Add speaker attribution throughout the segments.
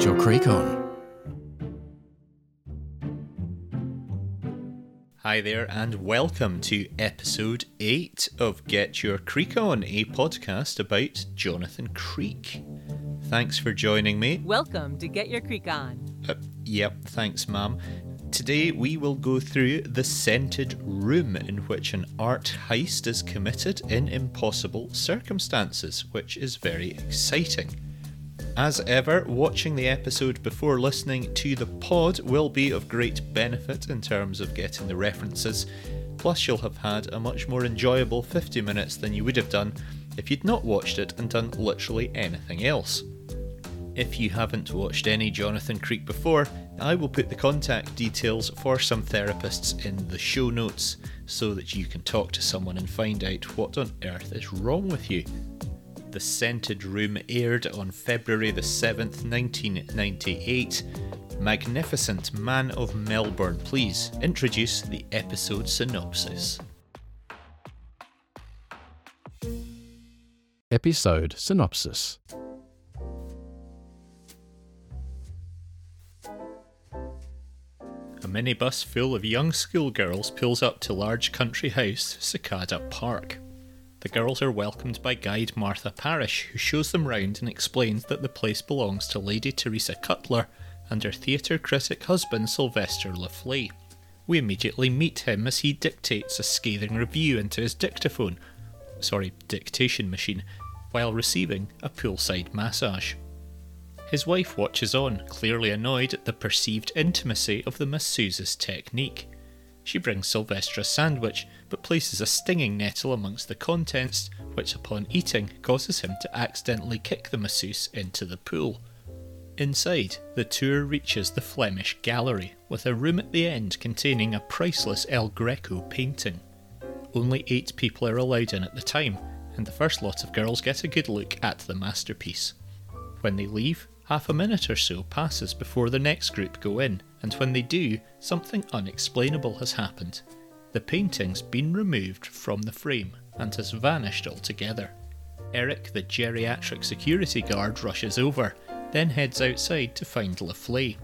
Speaker 1: Get your creek on.
Speaker 2: Hi there, and welcome to episode 8 of Get Your Creek On, a podcast about Jonathan Creek. Thanks for joining me.
Speaker 3: Welcome to Get Your Creek On.
Speaker 2: Uh, yep, thanks, ma'am. Today we will go through the scented room in which an art heist is committed in impossible circumstances, which is very exciting. As ever, watching the episode before listening to the pod will be of great benefit in terms of getting the references, plus, you'll have had a much more enjoyable 50 minutes than you would have done if you'd not watched it and done literally anything else. If you haven't watched any Jonathan Creek before, I will put the contact details for some therapists in the show notes so that you can talk to someone and find out what on earth is wrong with you. The Scented Room aired on February the 7th, 1998. Magnificent Man of Melbourne, please introduce the episode synopsis.
Speaker 1: Episode synopsis.
Speaker 2: A minibus full of young schoolgirls pulls up to large country house Cicada Park. The girls are welcomed by guide Martha Parish, who shows them round and explains that the place belongs to Lady Teresa Cutler and her theatre critic husband Sylvester Le Fley. We immediately meet him as he dictates a scathing review into his dictaphone, sorry, dictation machine, while receiving a poolside massage. His wife watches on, clearly annoyed at the perceived intimacy of the masseuse's technique. She brings Sylvester a sandwich, but places a stinging nettle amongst the contents, which upon eating causes him to accidentally kick the masseuse into the pool. Inside, the tour reaches the Flemish Gallery, with a room at the end containing a priceless El Greco painting. Only eight people are allowed in at the time, and the first lot of girls get a good look at the masterpiece. When they leave, half a minute or so passes before the next group go in, and when they do, something unexplainable has happened. The painting's been removed from the frame and has vanished altogether. Eric, the geriatric security guard, rushes over, then heads outside to find Le Fley.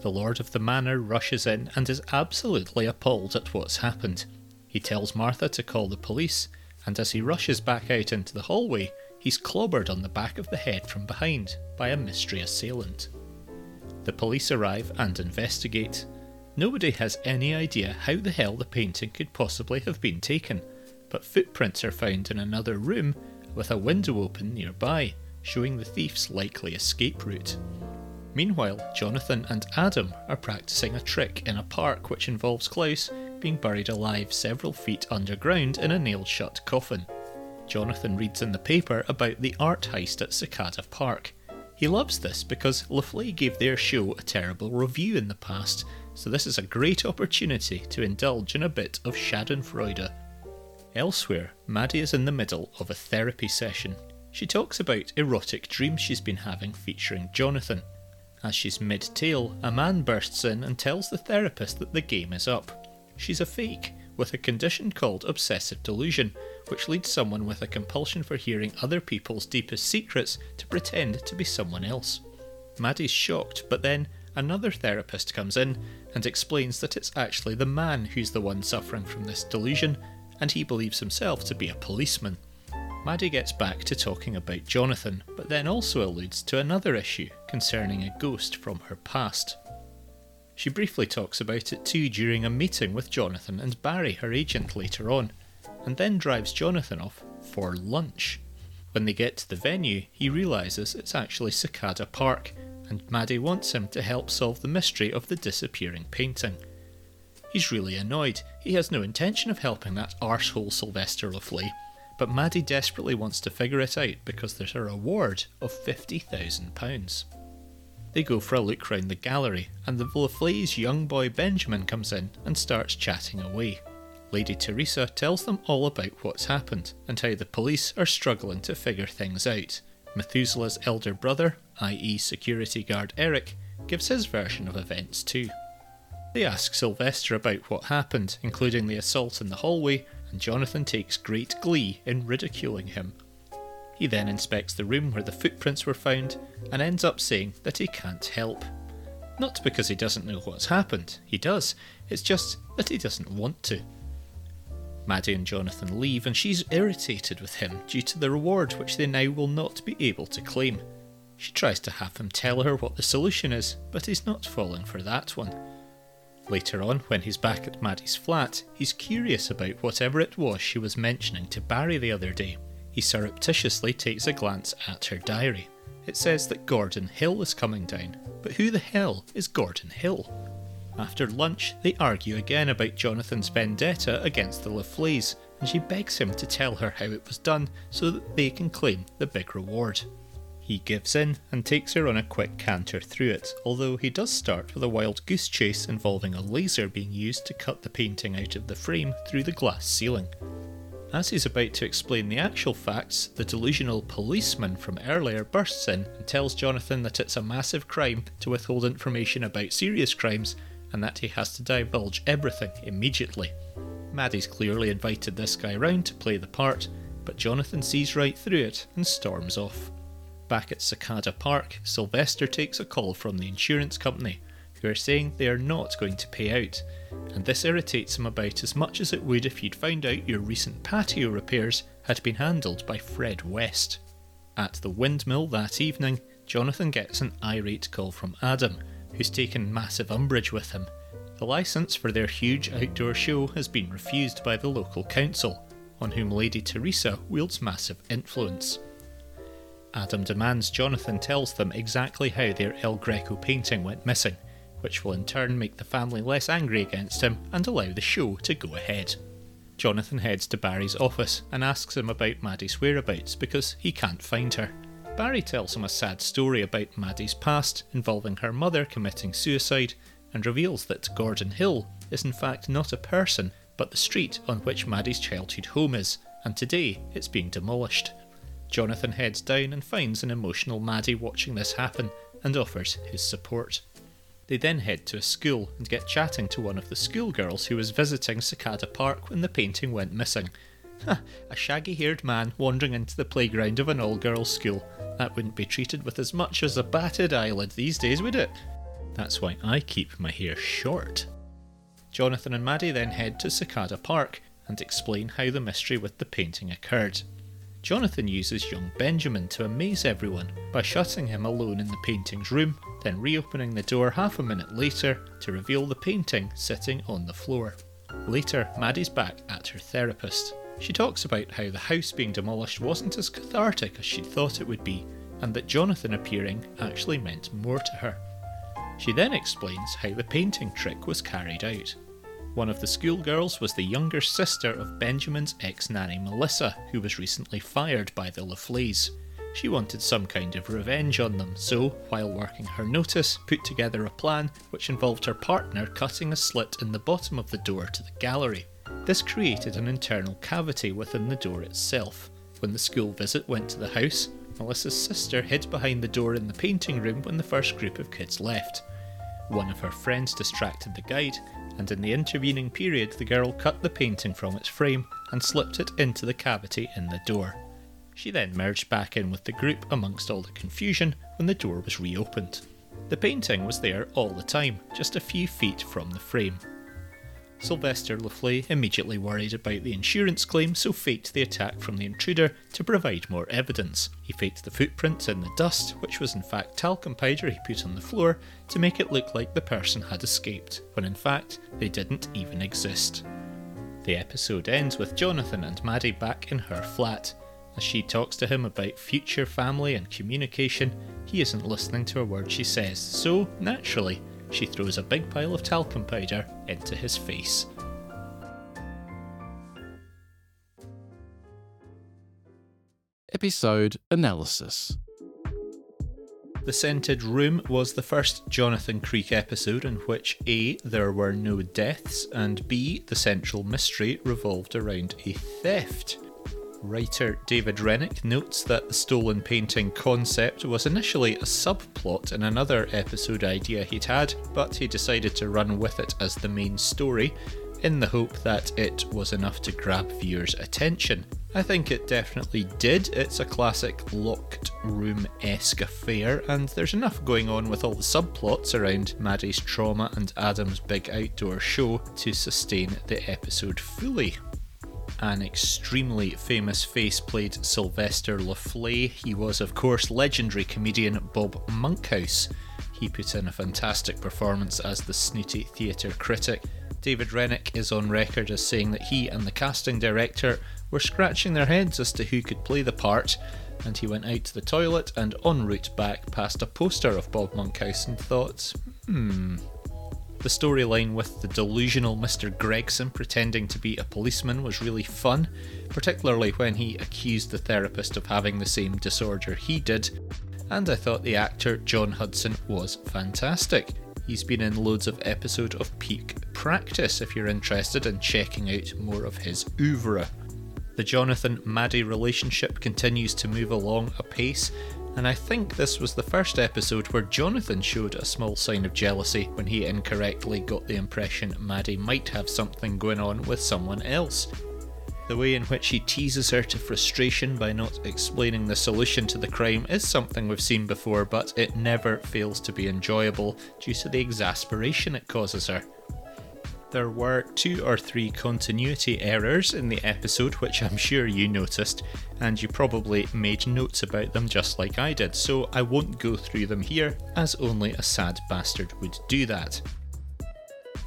Speaker 2: The lord of the manor rushes in and is absolutely appalled at what's happened. He tells Martha to call the police, and as he rushes back out into the hallway, he's clobbered on the back of the head from behind by a mystery assailant. The police arrive and investigate. Nobody has any idea how the hell the painting could possibly have been taken, but footprints are found in another room with a window open nearby, showing the thief's likely escape route. Meanwhile, Jonathan and Adam are practicing a trick in a park which involves Klaus being buried alive several feet underground in a nailed shut coffin. Jonathan reads in the paper about the art heist at Cicada Park. He loves this because Le Fley gave their show a terrible review in the past, so this is a great opportunity to indulge in a bit of Schadenfreude. Elsewhere, Maddie is in the middle of a therapy session. She talks about erotic dreams she's been having featuring Jonathan. As she's mid tale, a man bursts in and tells the therapist that the game is up. She's a fake, with a condition called obsessive delusion, which leads someone with a compulsion for hearing other people's deepest secrets to pretend to be someone else. Maddie's shocked, but then another therapist comes in and explains that it's actually the man who's the one suffering from this delusion, and he believes himself to be a policeman. Maddie gets back to talking about Jonathan, but then also alludes to another issue concerning a ghost from her past. She briefly talks about it too during a meeting with Jonathan and Barry, her agent, later on, and then drives Jonathan off for lunch. When they get to the venue, he realises it's actually Cicada Park, and Maddie wants him to help solve the mystery of the disappearing painting. He's really annoyed. He has no intention of helping that arsehole Sylvester Le Fley, but Maddie desperately wants to figure it out because there's a reward of £50,000. They go for a look round the gallery, and the Le Fleys' young boy Benjamin comes in and starts chatting away. Lady Teresa tells them all about what's happened and how the police are struggling to figure things out. Methuselah's elder brother, i.e., security guard Eric, gives his version of events too. They ask Sylvester about what happened, including the assault in the hallway, and Jonathan takes great glee in ridiculing him. He then inspects the room where the footprints were found and ends up saying that he can't help. Not because he doesn't know what's happened, he does, it's just that he doesn't want to. Maddie and Jonathan leave, and she's irritated with him due to the reward which they now will not be able to claim. She tries to have him tell her what the solution is, but he's not falling for that one. Later on, when he's back at Maddie's flat, he's curious about whatever it was she was mentioning to Barry the other day. He surreptitiously takes a glance at her diary. It says that Gordon Hill is coming down, but who the hell is Gordon Hill? After lunch, they argue again about Jonathan's vendetta against the Le Fleys, and she begs him to tell her how it was done so that they can claim the big reward. He gives in and takes her on a quick canter through it, although he does start with a wild goose chase involving a laser being used to cut the painting out of the frame through the glass ceiling. As he's about to explain the actual facts, the delusional policeman from earlier bursts in and tells Jonathan that it's a massive crime to withhold information about serious crimes and that he has to divulge everything immediately. Maddie's clearly invited this guy round to play the part, but Jonathan sees right through it and storms off. Back at Cicada Park, Sylvester takes a call from the insurance company, who are saying they are not going to pay out, and this irritates him about as much as it would if you'd found out your recent patio repairs had been handled by Fred West. At the windmill that evening, Jonathan gets an irate call from Adam, who's taken massive umbrage with him. The licence for their huge outdoor show has been refused by the local council, on whom Lady Teresa wields massive influence. Adam demands Jonathan tells them exactly how their El Greco painting went missing, which will in turn make the family less angry against him and allow the show to go ahead. Jonathan heads to Barry's office and asks him about Maddie's whereabouts because he can't find her. Barry tells him a sad story about Maddie's past involving her mother committing suicide and reveals that Gordon Hill is in fact not a person but the street on which Maddie's childhood home is, and today it's being demolished. Jonathan heads down and finds an emotional Maddie watching this happen and offers his support. They then head to a school and get chatting to one of the schoolgirls who was visiting Cicada Park when the painting went missing. a shaggy haired man wandering into the playground of an all girls school. That wouldn't be treated with as much as a batted eyelid these days, would it? That's why I keep my hair short. Jonathan and Maddie then head to Cicada Park and explain how the mystery with the painting occurred. Jonathan uses young Benjamin to amaze everyone by shutting him alone in the painting's room, then reopening the door half a minute later to reveal the painting sitting on the floor. Later, Maddie's back at her therapist. She talks about how the house being demolished wasn't as cathartic as she'd thought it would be, and that Jonathan appearing actually meant more to her. She then explains how the painting trick was carried out. One of the schoolgirls was the younger sister of Benjamin's ex nanny Melissa, who was recently fired by the Le Fleys. She wanted some kind of revenge on them, so, while working her notice, put together a plan which involved her partner cutting a slit in the bottom of the door to the gallery. This created an internal cavity within the door itself. When the school visit went to the house, Melissa's sister hid behind the door in the painting room when the first group of kids left. One of her friends distracted the guide, and in the intervening period, the girl cut the painting from its frame and slipped it into the cavity in the door. She then merged back in with the group amongst all the confusion when the door was reopened. The painting was there all the time, just a few feet from the frame. Sylvester Le Fley immediately worried about the insurance claim, so faked the attack from the intruder to provide more evidence. He faked the footprints in the dust, which was in fact talcum powder he put on the floor, to make it look like the person had escaped, when in fact they didn't even exist. The episode ends with Jonathan and Maddie back in her flat. As she talks to him about future family and communication, he isn't listening to a word she says, so, naturally, she throws a big pile of talcum powder into his face.
Speaker 1: Episode Analysis
Speaker 2: The Scented Room was the first Jonathan Creek episode in which A. there were no deaths, and B. the central mystery revolved around a theft. Writer David Renwick notes that the stolen painting concept was initially a subplot in another episode idea he'd had, but he decided to run with it as the main story. in the hope that it was enough to grab viewers' attention. I think it definitely did. It's a classic locked room esque affair, and there's enough going on with all the subplots around Maddie's trauma and Adam's big outdoor show to sustain the episode fully. An extremely famous face played Sylvester Le Fley. He was, of course, legendary comedian Bob Monkhouse. He put in a fantastic performance as the snooty theatre critic. David Renwick is on record as saying that he and the casting director were scratching their heads as to who could play the part, and he went out to the toilet and en route back past a poster of Bob Monkhouse and thought, hmm. The storyline with the delusional Mr. Gregson pretending to be a policeman was really fun, particularly when he accused the therapist of having the same disorder he did, and I thought the actor John Hudson was fantastic. He's been in loads of episodes of Peak Practice if you're interested in checking out more of his oeuvre. The Jonathan Maddie relationship continues to move along apace, and I think this was the first episode where Jonathan showed a small sign of jealousy when he incorrectly got the impression Maddie might have something going on with someone else. The way in which he teases her to frustration by not explaining the solution to the crime is something we've seen before, but it never fails to be enjoyable due to the exasperation it causes her there were two or three continuity errors in the episode, which I'm sure you noticed, and you probably made notes about them just like I did, so I won't go through them here, as only a sad bastard would do that.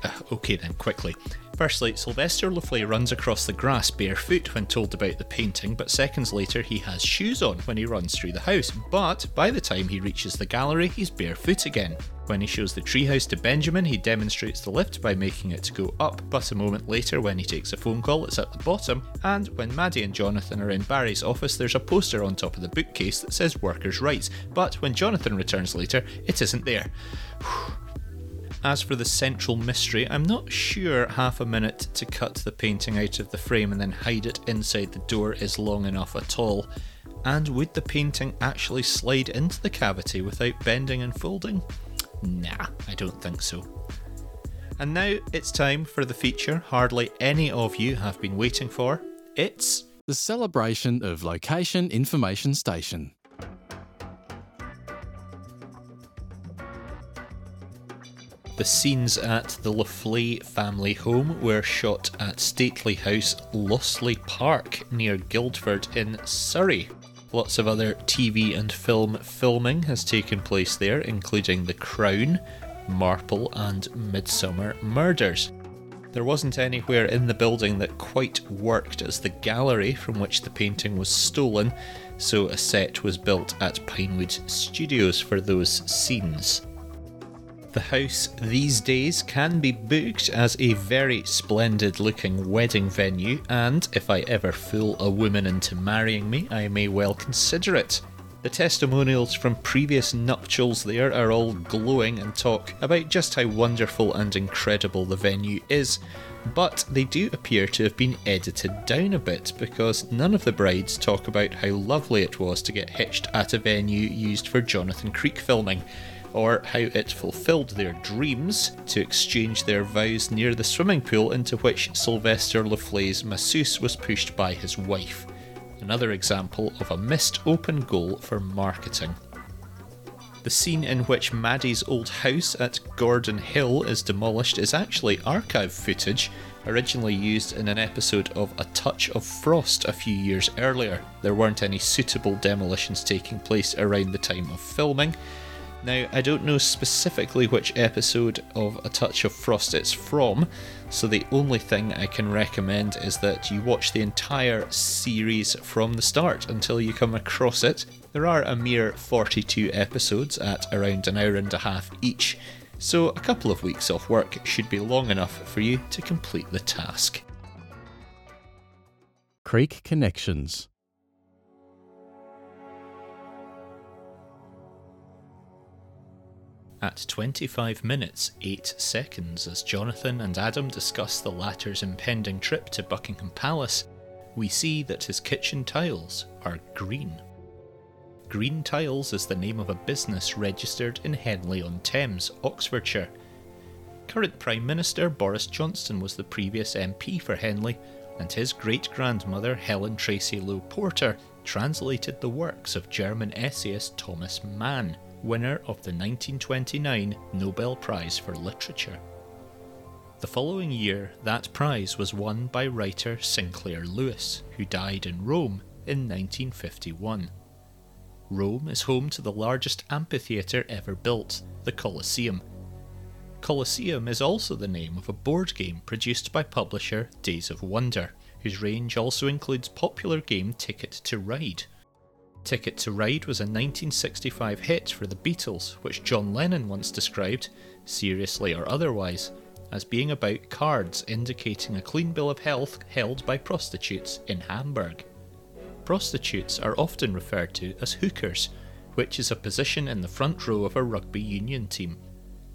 Speaker 2: Uh, okay then, quickly. Firstly, Sylvester Le Fley runs across the grass barefoot when told about the painting, but seconds later he has shoes on when he runs through the house. But by the time he reaches the gallery, he's barefoot again. When he shows the treehouse to Benjamin, he demonstrates the lift by making it go up, but a moment later, when he takes a phone call, it's at the bottom. And when Maddie and Jonathan are in Barry's office, there's a poster on top of the bookcase that says workers' rights, but when Jonathan returns later, it isn't there. As for the central mystery, I'm not sure half a minute to cut the painting out of the frame and then hide it inside the door is long enough at all. And would the painting actually slide into the cavity without bending and folding? Nah, I don't think so. And now it's time for the feature hardly any of you have been waiting for. It's
Speaker 1: the celebration of Location Information Station.
Speaker 2: The scenes at the Le Fley family home were shot at Stately House, Loseley Park, near Guildford in Surrey. Lots of other TV and film filming has taken place there, including The Crown, Marple, and Midsomer Murders. There wasn't anywhere in the building that quite worked as the gallery from which the painting was stolen, so a set was built at Pinewood Studios for those scenes. The house these days can be booked as a very splendid looking wedding venue, and if I ever fool a woman into marrying me, I may well consider it. The testimonials from previous nuptials there are all glowing and talk about just how wonderful and incredible the venue is, but they do appear to have been edited down a bit because none of the brides talk about how lovely it was to get hitched at a venue used for Jonathan Creek filming or how it fulfilled their dreams to exchange their vows near the swimming pool into which Sylvester Le Fley's masseuse was pushed by his wife. Another example of a missed open goal for marketing. The scene in which Maddie's old house at Gordon Hill is demolished is actually archive footage, originally used in an episode of A Touch of Frost a few years earlier. There weren't any suitable demolitions taking place around the time of filming, now, I don't know specifically which episode of A Touch of Frost it's from, so the only thing I can recommend is that you watch the entire series from the start until you come across it. There are a mere 42 episodes at around an hour and a half each, so a couple of weeks off work should be long enough for you to complete the task.
Speaker 1: Creek Connections
Speaker 2: At 25 minutes 8 seconds, as Jonathan and Adam discuss the latter's impending trip to Buckingham Palace, we see that his kitchen tiles are green. Green Tiles is the name of a business registered in Henley on Thames, Oxfordshire. Current Prime Minister Boris Johnson was the previous MP for Henley, and his great grandmother Helen Tracy Lowe Porter translated the works of German essayist Thomas Mann, winner of the 1929 Nobel Prize for Literature. The following year, that prize was won by writer Sinclair Lewis, who died in Rome in 1951. Rome is home to the largest amphitheatre ever built, the Colosseum. Colosseum is also the name of a board game produced by publisher Days of Wonder, whose range also includes popular game Ticket to Ride. Ticket to Ride was a 1965 hit for the Beatles, which John Lennon once described, seriously or otherwise, as being about cards indicating a clean bill of health held by prostitutes in Hamburg. Prostitutes are often referred to as hookers, which is a position in the front row of a rugby union team.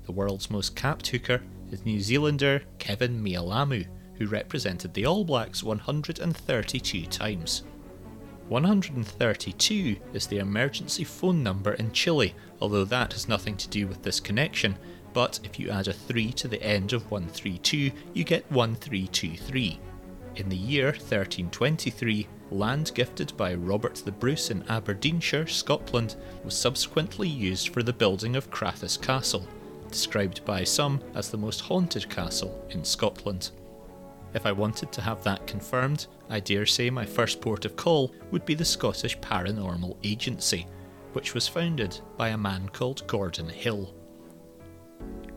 Speaker 2: The world's most capped hooker is New Zealander Keven Mealamu, who represented the All Blacks 132 times. 132 is the emergency phone number in Chile, although that has nothing to do with this connection, but if you add a 3 to the end of 132, you get 1323. In the year 1323, land gifted by Robert the Bruce in Aberdeenshire, Scotland, was subsequently used for the building of Crathes Castle, described by some as the most haunted castle in Scotland. If I wanted to have that confirmed, I dare say my first port of call would be the Scottish Paranormal Agency, which was founded by a man called Gordon Hill.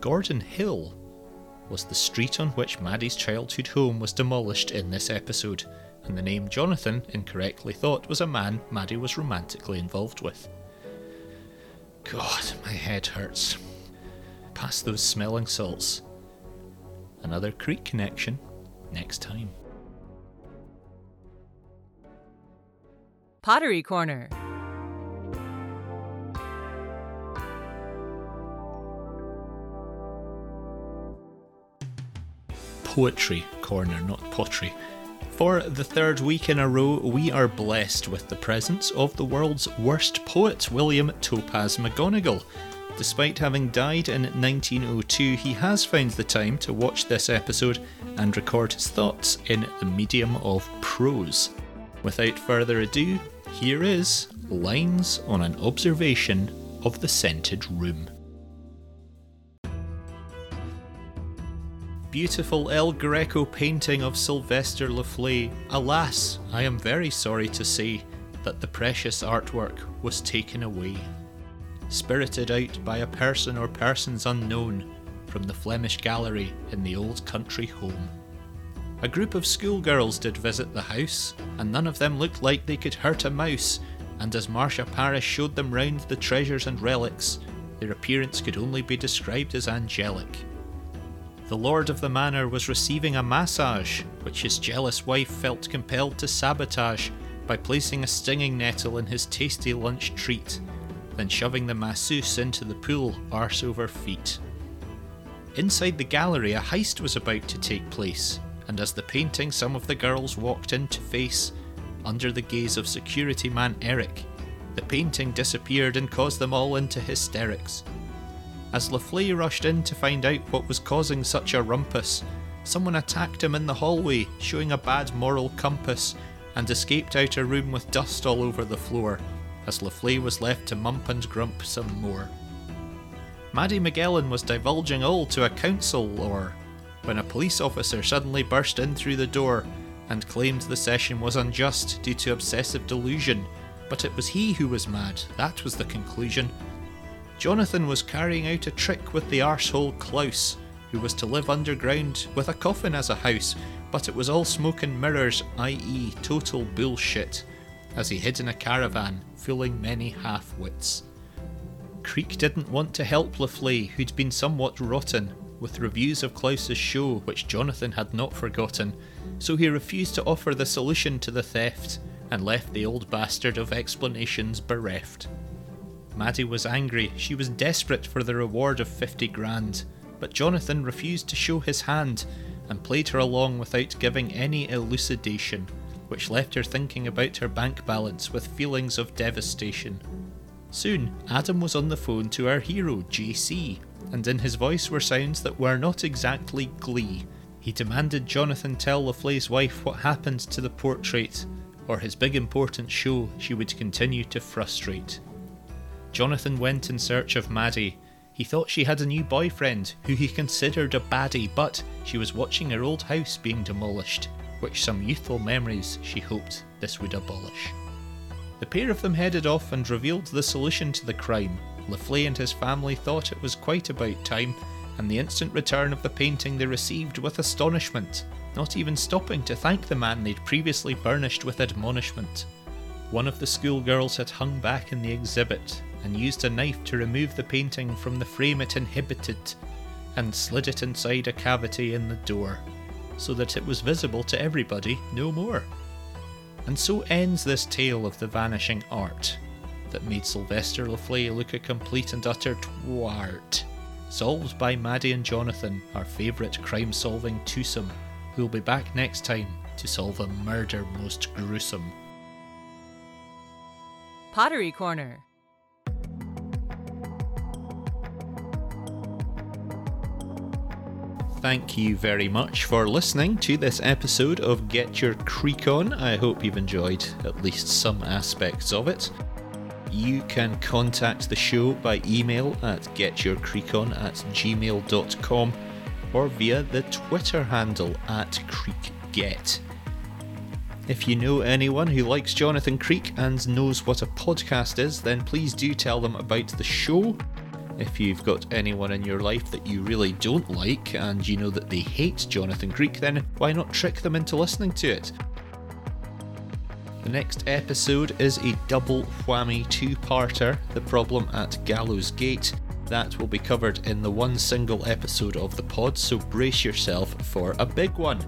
Speaker 2: Gordon Hill was the street on which Maddie's childhood home was demolished in this episode, and the name Jonathan incorrectly thought was a man Maddie was romantically involved with. God, my head hurts. Past those smelling salts. Another creek connection next time.
Speaker 3: Pottery Corner.
Speaker 2: Poetry Corner, not pottery. For the third week in a row, we are blessed with the presence of the world's worst poet, William Topaz McGonagall. Despite having died in 1902, he has found the time to watch this episode and record his thoughts in the medium of prose. Without further ado, here is Lines on an Observation of the Scented Room. Beautiful El Greco painting of Sylvester Le Fley. Alas, I am very sorry to say that the precious artwork was taken away spirited out by a person or persons unknown from the Flemish gallery in the old country home. A group of schoolgirls did visit the house, and none of them looked like they could hurt a mouse, and as Marcia Parish showed them round the treasures and relics, their appearance could only be described as angelic. The lord of the manor was receiving a massage, which his jealous wife felt compelled to sabotage by placing a stinging nettle in his tasty lunch treat then shoving the masseuse into the pool, arse over feet. Inside the gallery, a heist was about to take place, and as the painting some of the girls walked in to face, under the gaze of security man Eric, the painting disappeared and caused them all into hysterics. As Le Fley rushed in to find out what was causing such a rumpus, someone attacked him in the hallway, showing a bad moral compass, and escaped out a room with dust all over the floor, as Le Fley was left to mump and grump some more. Maddie Magellan was divulging all to a council lore when a police officer suddenly burst in through the door and claimed the session was unjust due to obsessive delusion, but it was he who was mad, that was the conclusion. Jonathan was carrying out a trick with the arsehole Klaus, who was to live underground with a coffin as a house, but it was all smoke and mirrors, i.e., total bullshit as he hid in a caravan, fooling many half wits. Creek didn't want to help Le Fley, who'd been somewhat rotten, with reviews of Klaus's show which Jonathan had not forgotten, so he refused to offer the solution to the theft and left the old bastard of explanations bereft. Maddie was angry, she was desperate for the reward of 50 grand, but Jonathan refused to show his hand and played her along without giving any elucidation which left her thinking about her bank balance with feelings of devastation. Soon, Adam was on the phone to our hero, JC, and in his voice were sounds that were not exactly glee. He demanded Jonathan tell Le Fley's wife what happened to the portrait, or his big important show she would continue to frustrate. Jonathan went in search of Maddie. He thought she had a new boyfriend, who he considered a baddie, but she was watching her old house being demolished, which some youthful memories she hoped this would abolish. The pair of them headed off and revealed the solution to the crime. LaFleur and his family thought it was quite about time, and the instant return of the painting they received with astonishment, not even stopping to thank the man they'd previously burnished with admonishment. One of the schoolgirls had hung back in the exhibit and used a knife to remove the painting from the frame it inhibited and slid it inside a cavity in the door, so that it was visible to everybody no more. And so ends this tale of the vanishing art that made Sylvester LaFleur look a complete and utter twart. Solved by Maddie and Jonathan, our favourite crime solving twosome, who will be back next time to solve a murder most gruesome.
Speaker 3: Pottery Corner.
Speaker 2: Thank you very much for listening to this episode of Get Your Creek On. I hope you've enjoyed at least some aspects of it. You can contact the show by email at getyourcreekon at gmail.com or via the Twitter handle at creekget. If you know anyone who likes Jonathan Creek and knows what a podcast is, then please do tell them about the show. If you've got anyone in your life that you really don't like and you know that they hate Jonathan Creek, then why not trick them into listening to it? The next episode is a double whammy two parter The Problem at Gallows Gate. That will be covered in the one single episode of the pod, so brace yourself for a big one,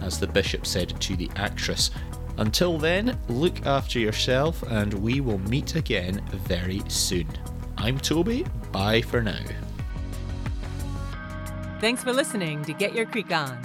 Speaker 2: as the Bishop said to the actress. Until then, look after yourself, and we will meet again very soon. I'm Toby, bye for now.
Speaker 3: Thanks for listening to Get Your Creek On.